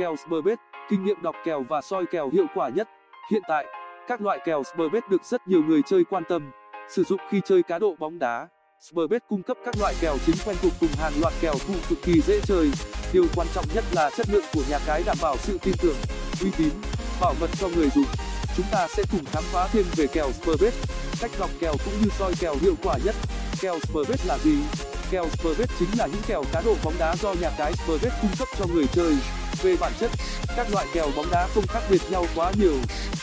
kèo Spurbet kinh nghiệm đọc kèo và soi kèo hiệu quả nhất. Hiện tại, các loại kèo Spurbet được rất nhiều người chơi quan tâm. Sử dụng khi chơi cá độ bóng đá Spurbet cung cấp các loại kèo chính quen thuộc cùng hàng loạt kèo phụ cực kỳ dễ chơi. Điều quan trọng nhất là chất lượng của nhà cái đảm bảo sự tin tưởng, uy tín, bảo mật cho người dùng. Chúng ta sẽ cùng khám phá thêm về kèo Spurbet cách đọc kèo cũng như soi kèo hiệu quả nhất. Kèo Spurbet là gì? Kèo Spurbet chính là những kèo cá độ bóng đá do nhà cái Spurbet cung cấp cho người chơi về bản chất. Các loại kèo bóng đá không khác biệt nhau quá nhiều.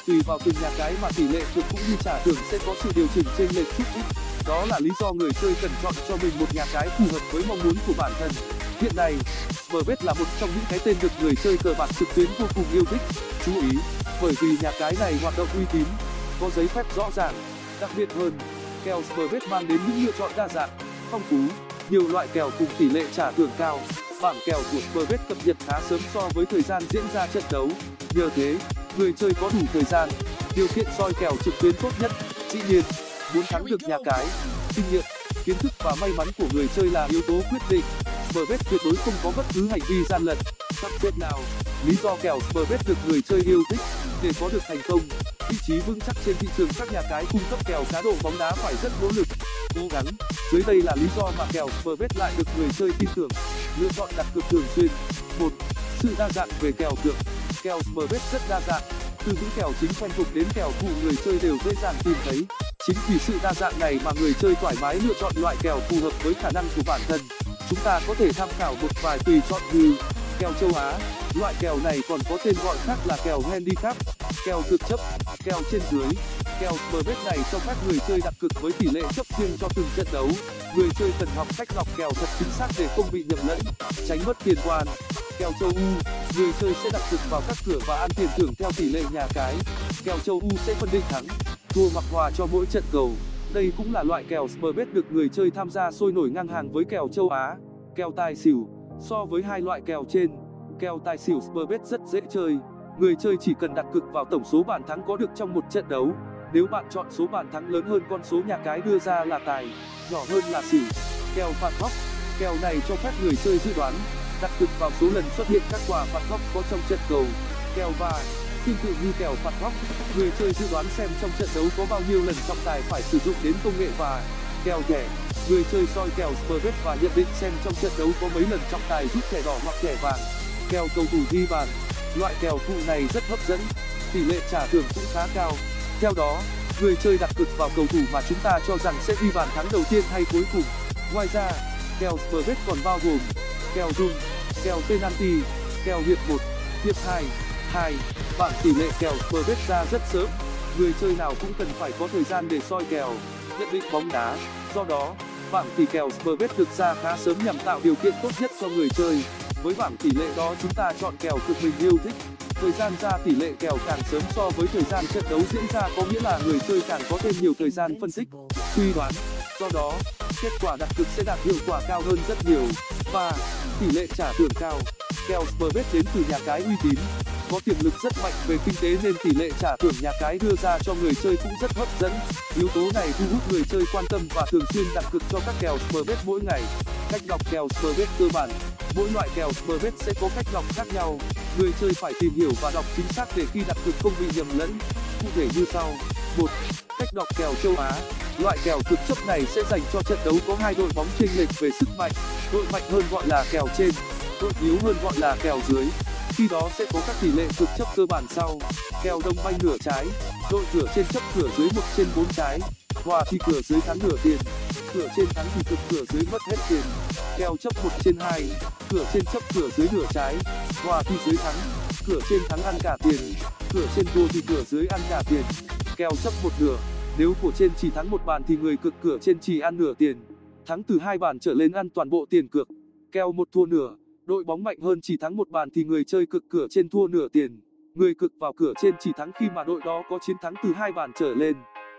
Tùy vào từng nhà cái mà tỷ lệ thưởng cũng như trả thưởng sẽ có sự điều chỉnh chênh lệch chút ít. Đó là lý do người chơi cần chọn cho mình một nhà cái phù hợp với mong muốn của bản thân. Hiện nay bet là một trong những cái tên được người chơi cờ bạc trực tuyến vô cùng yêu thích. Chú ý, bởi vì nhà cái này hoạt động uy tín, có giấy phép rõ ràng. Đặc biệt hơn, kèo bet mang đến những lựa chọn đa dạng, phong phú, nhiều loại kèo cùng tỷ lệ trả thưởng cao bảng kèo của Spurbet cập nhật khá sớm so với thời gian diễn ra trận đấu. Nhờ thế, người chơi có đủ thời gian, điều kiện soi kèo trực tuyến tốt nhất, dĩ nhiên, muốn thắng được nhà cái, kinh nghiệm, kiến thức và may mắn của người chơi là yếu tố quyết định. Spurbet tuyệt đối không có bất cứ hành vi gian lận sắp xếp nào, lý do kèo Spurbet được người chơi yêu thích để có được thành công. Vị trí vững chắc trên thị trường các nhà cái cung cấp kèo cá độ bóng đá phải rất nỗ lực, cố gắng. Dưới đây là lý do mà kèo Spurbet lại được người chơi tin tưởng lựa chọn đặt cược thường xuyên. Một, sự đa dạng về kèo cược kèo mbet rất đa dạng. Từ những kèo chính quen thuộc đến kèo phụ người chơi đều dễ dàng tìm thấy. Chính vì sự đa dạng này mà người chơi thoải mái lựa chọn loại kèo phù hợp với khả năng của bản thân. Chúng ta có thể tham khảo một vài tùy chọn như kèo châu á. Loại kèo này còn có tên gọi khác là kèo handicap, kèo cược chấp kèo trên dưới. Kèo mbet này cho phép người chơi đặt cược với tỷ lệ chấp riêng cho từng trận đấu người chơi cần học cách lọc kèo thật chính xác để không bị nhầm lẫn, tránh mất tiền quan. Kèo châu u, người chơi sẽ đặt cược vào các cửa và ăn tiền thưởng theo tỷ lệ nhà cái. Kèo châu u sẽ phân định thắng, thua hoặc hòa cho mỗi trận cầu. Đây cũng là loại kèo Spurbet được người chơi tham gia sôi nổi ngang hàng với kèo châu á. Kèo tài xỉu, so với hai loại kèo trên, kèo tài xỉu Spurbet rất dễ chơi. Người chơi chỉ cần đặt cược vào tổng số bàn thắng có được trong một trận đấu nếu bạn chọn số bàn thắng lớn hơn con số nhà cái đưa ra là tài, nhỏ hơn là xỉu. Kèo phạt góc. Kèo này cho phép người chơi dự đoán. Đặt cược vào số lần xuất hiện các quả phạt góc có trong trận cầu. Kèo và tương tự như kèo phạt góc, người chơi dự đoán xem trong trận đấu có bao nhiêu lần trọng tài phải sử dụng đến công nghệ và kèo thẻ. Người chơi soi kèo Spurbet và nhận định xem trong trận đấu có mấy lần trọng tài rút thẻ đỏ hoặc thẻ vàng. Kèo cầu thủ ghi bàn. Loại kèo phụ này rất hấp dẫn. Tỷ lệ trả thưởng cũng khá cao theo đó, người chơi đặt cược vào cầu thủ mà chúng ta cho rằng sẽ ghi bàn thắng đầu tiên hay cuối cùng. Ngoài ra, kèo Spurbet còn bao gồm kèo rung kèo penalty, kèo hiệp 1 hiệp 2 2 bảng tỷ lệ kèo Spurbet ra rất sớm. Người chơi nào cũng cần phải có thời gian để soi kèo nhận định bóng đá. Do đó, bảng tỷ kèo Spurbet được ra khá sớm nhằm tạo điều kiện tốt nhất cho người chơi. Với bảng tỷ lệ đó, chúng ta chọn kèo cực mình yêu thích thời gian ra, tỷ lệ kèo càng sớm so với thời gian trận đấu diễn ra có nghĩa là người chơi càng có thêm nhiều thời gian phân tích, suy đoán. Do đó, kết quả đặt cược sẽ đạt hiệu quả cao hơn rất nhiều. Và tỷ lệ trả thưởng cao. Kèo Spurbet đến từ nhà cái uy tín, có tiềm lực rất mạnh về kinh tế nên tỷ lệ trả thưởng nhà cái đưa ra cho người chơi cũng rất hấp dẫn. Yếu tố này thu hút người chơi quan tâm và thường xuyên đặt cược cho các kèo Spurbet mỗi ngày. Cách đọc kèo Spurbet cơ bản, mỗi loại kèo Spurbet sẽ có cách đọc khác nhau người chơi phải tìm hiểu và đọc chính xác để khi đặt cược không bị nhầm lẫn. Cụ thể như sau. Một, cách đọc kèo châu á. Loại kèo cực chấp này sẽ dành cho trận đấu có hai đội bóng chênh lệch về sức mạnh, đội mạnh hơn gọi là kèo trên, đội yếu hơn gọi là kèo dưới. Khi đó sẽ có các tỷ lệ cực chấp cơ bản sau. Kèo đông banh nửa trái, đội cửa trên chấp cửa dưới một trên bốn trái. Hòa thì cửa dưới thắng nửa tiền cửa trên thắng thì cực cửa dưới mất hết tiền kèo chấp một trên hai, cửa trên chấp cửa dưới nửa trái, hòa thì dưới thắng, cửa trên thắng ăn cả tiền, cửa trên thua thì cửa dưới ăn cả tiền. Kèo chấp một nửa, nếu của trên chỉ thắng một bàn thì người cực cửa trên chỉ ăn nửa tiền. Thắng từ hai bàn trở lên ăn toàn bộ tiền cược. Kèo một thua nửa, đội bóng mạnh hơn chỉ thắng một bàn thì người chơi cực cửa trên thua nửa tiền. Người cực vào cửa trên chỉ thắng khi mà đội đó có chiến thắng từ hai bàn trở lên.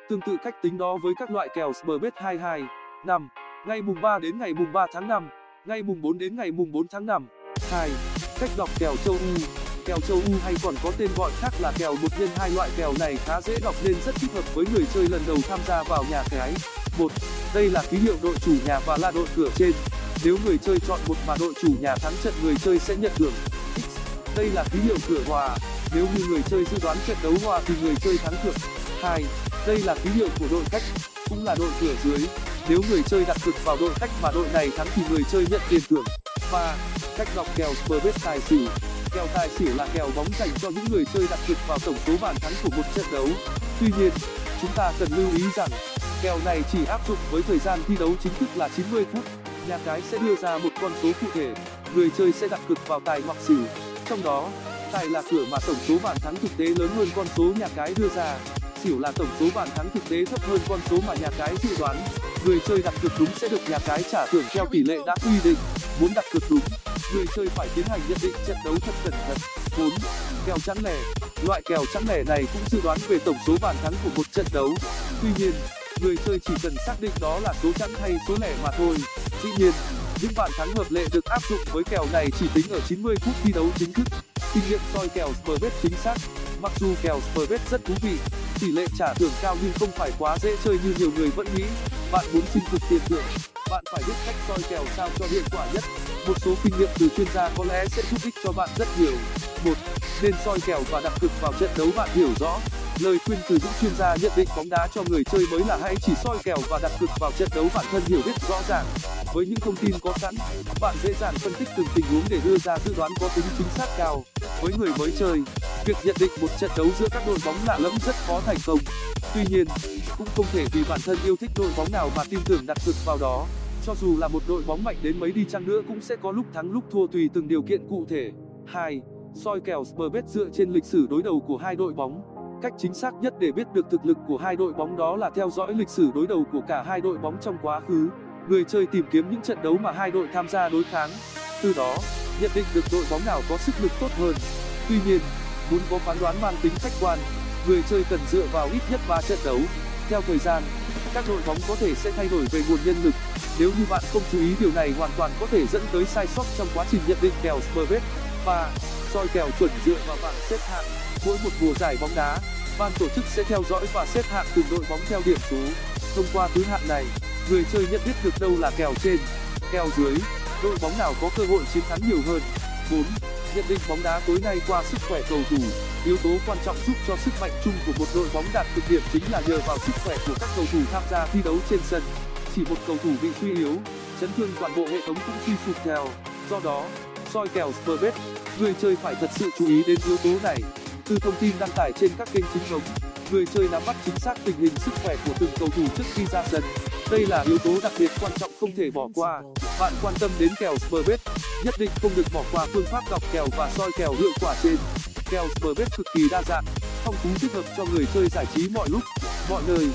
Tương tự cách tính đó với các loại kèo Spurbet 22 5 ngày mùng 3 đến ngày mùng 3 tháng 5 ngày mùng 4 đến ngày mùng 4 tháng 5 2 cách đọc kèo châu U. Kèo châu U hay còn có tên gọi khác là kèo một nhân. Hai loại kèo này khá dễ đọc nên rất thích hợp với người chơi lần đầu tham gia vào nhà cái một, đây là ký hiệu đội chủ nhà và là đội cửa trên. Nếu người chơi chọn một mà đội chủ nhà thắng trận, người chơi sẽ nhận thưởng. X, đây là ký hiệu cửa hòa. Nếu như người chơi dự đoán trận đấu hòa thì người chơi thắng cược đây là ký hiệu của đội khách, cũng là đội cửa dưới nếu người chơi đặt cược vào đội khách mà đội này thắng thì người chơi nhận tiền thưởng. Cách đọc kèo Spurs tài xỉu. Kèo tài xỉu là kèo bóng dành cho những người chơi đặt cược vào tổng số bàn thắng của một trận đấu. Tuy nhiên, chúng ta cần lưu ý rằng, kèo này chỉ áp dụng với thời gian thi đấu chính thức là 90 phút. Nhà cái sẽ đưa ra một con số cụ thể. Người chơi sẽ đặt cược vào tài hoặc xỉu. Trong đó, tài là cửa mà tổng số bàn thắng thực tế lớn hơn con số nhà cái đưa ra. Xỉu là tổng số bàn thắng thực tế thấp hơn con số mà nhà cái dự đoán người chơi đặt cược đúng sẽ được nhà cái trả thưởng theo tỷ lệ đã quy định. Muốn đặt cược đúng, người chơi phải tiến hành nhận định trận đấu thật cẩn thận. Kèo chẵn lẻ. Loại kèo chẵn lẻ này cũng dự đoán về tổng số bàn thắng của một trận đấu. Tuy nhiên, người chơi chỉ cần xác định đó là số chẵn hay số lẻ mà thôi. Dĩ nhiên, những bàn thắng hợp lệ được áp dụng với kèo này chỉ tính ở 90 phút thi đấu chính thức. Kinh nghiệm soi kèo Spurs chính xác. Mặc dù kèo Spurs rất thú vị, tỷ lệ trả thưởng cao nhưng không phải quá dễ chơi như nhiều người vẫn nghĩ bạn muốn chinh phục tiền thưởng, bạn phải biết cách soi kèo sao cho hiệu quả nhất. Một số kinh nghiệm từ chuyên gia có lẽ sẽ giúp ích cho bạn rất nhiều. Một, nên soi kèo và đặt cược vào trận đấu bạn hiểu rõ. Lời khuyên từ những chuyên gia nhận định bóng đá cho người chơi mới là hãy chỉ soi kèo và đặt cược vào trận đấu bản thân hiểu biết rõ ràng. Với những thông tin có sẵn, bạn dễ dàng phân tích từng tình huống để đưa ra dự đoán có tính chính xác cao. Với người mới chơi, việc nhận định một trận đấu giữa các đội bóng lạ lẫm rất khó thành công tuy nhiên, cũng không thể vì bản thân yêu thích đội bóng nào mà tin tưởng đặt cược vào đó. Cho dù là một đội bóng mạnh đến mấy đi chăng nữa cũng sẽ có lúc thắng lúc thua tùy từng điều kiện cụ thể. Soi kèo Spurbet dựa trên lịch sử đối đầu của hai đội bóng. Cách chính xác nhất để biết được thực lực của hai đội bóng đó là theo dõi lịch sử đối đầu của cả hai đội bóng trong quá khứ, người chơi tìm kiếm những trận đấu mà hai đội tham gia đối kháng. Từ đó, nhận định được đội bóng nào có sức lực tốt hơn. Tuy nhiên, muốn có phán đoán mang tính khách quan người chơi cần dựa vào ít nhất trận đấu. Theo thời gian, các đội bóng có thể sẽ thay đổi về nguồn nhân lực. Nếu như bạn không chú ý điều này hoàn toàn có thể dẫn tới sai sót trong quá trình nhận định kèo Spurs và soi kèo chuẩn dựa vào bảng xếp hạng. Mỗi một mùa giải bóng đá, ban tổ chức sẽ theo dõi và xếp hạng từng đội bóng theo điểm số. Thông qua thứ hạng này, người chơi nhận biết được đâu là kèo trên, kèo dưới, đội bóng nào có cơ hội chiến thắng nhiều hơn. Nhận định bóng đá tối nay qua sức khỏe cầu thủ yếu tố quan trọng giúp cho sức mạnh chung của một đội bóng đạt cực điểm chính là nhờ vào sức khỏe của các cầu thủ tham gia thi đấu trên sân. Chỉ một cầu thủ bị suy yếu, chấn thương toàn bộ hệ thống cũng suy sụp theo. Do đó, soi kèo Spurs, người chơi phải thật sự chú ý đến yếu tố này. Từ thông tin đăng tải trên các kênh chính thống, người chơi nắm bắt chính xác tình hình sức khỏe của từng cầu thủ trước khi ra sân. Đây là yếu tố đặc biệt quan trọng không thể bỏ qua. Bạn quan tâm đến kèo Spurs, nhất định không được bỏ qua phương pháp đọc kèo và soi kèo hiệu quả trên mèo bờ bếp cực kỳ đa dạng, phong phú thích hợp cho người chơi giải trí mọi lúc, mọi nơi.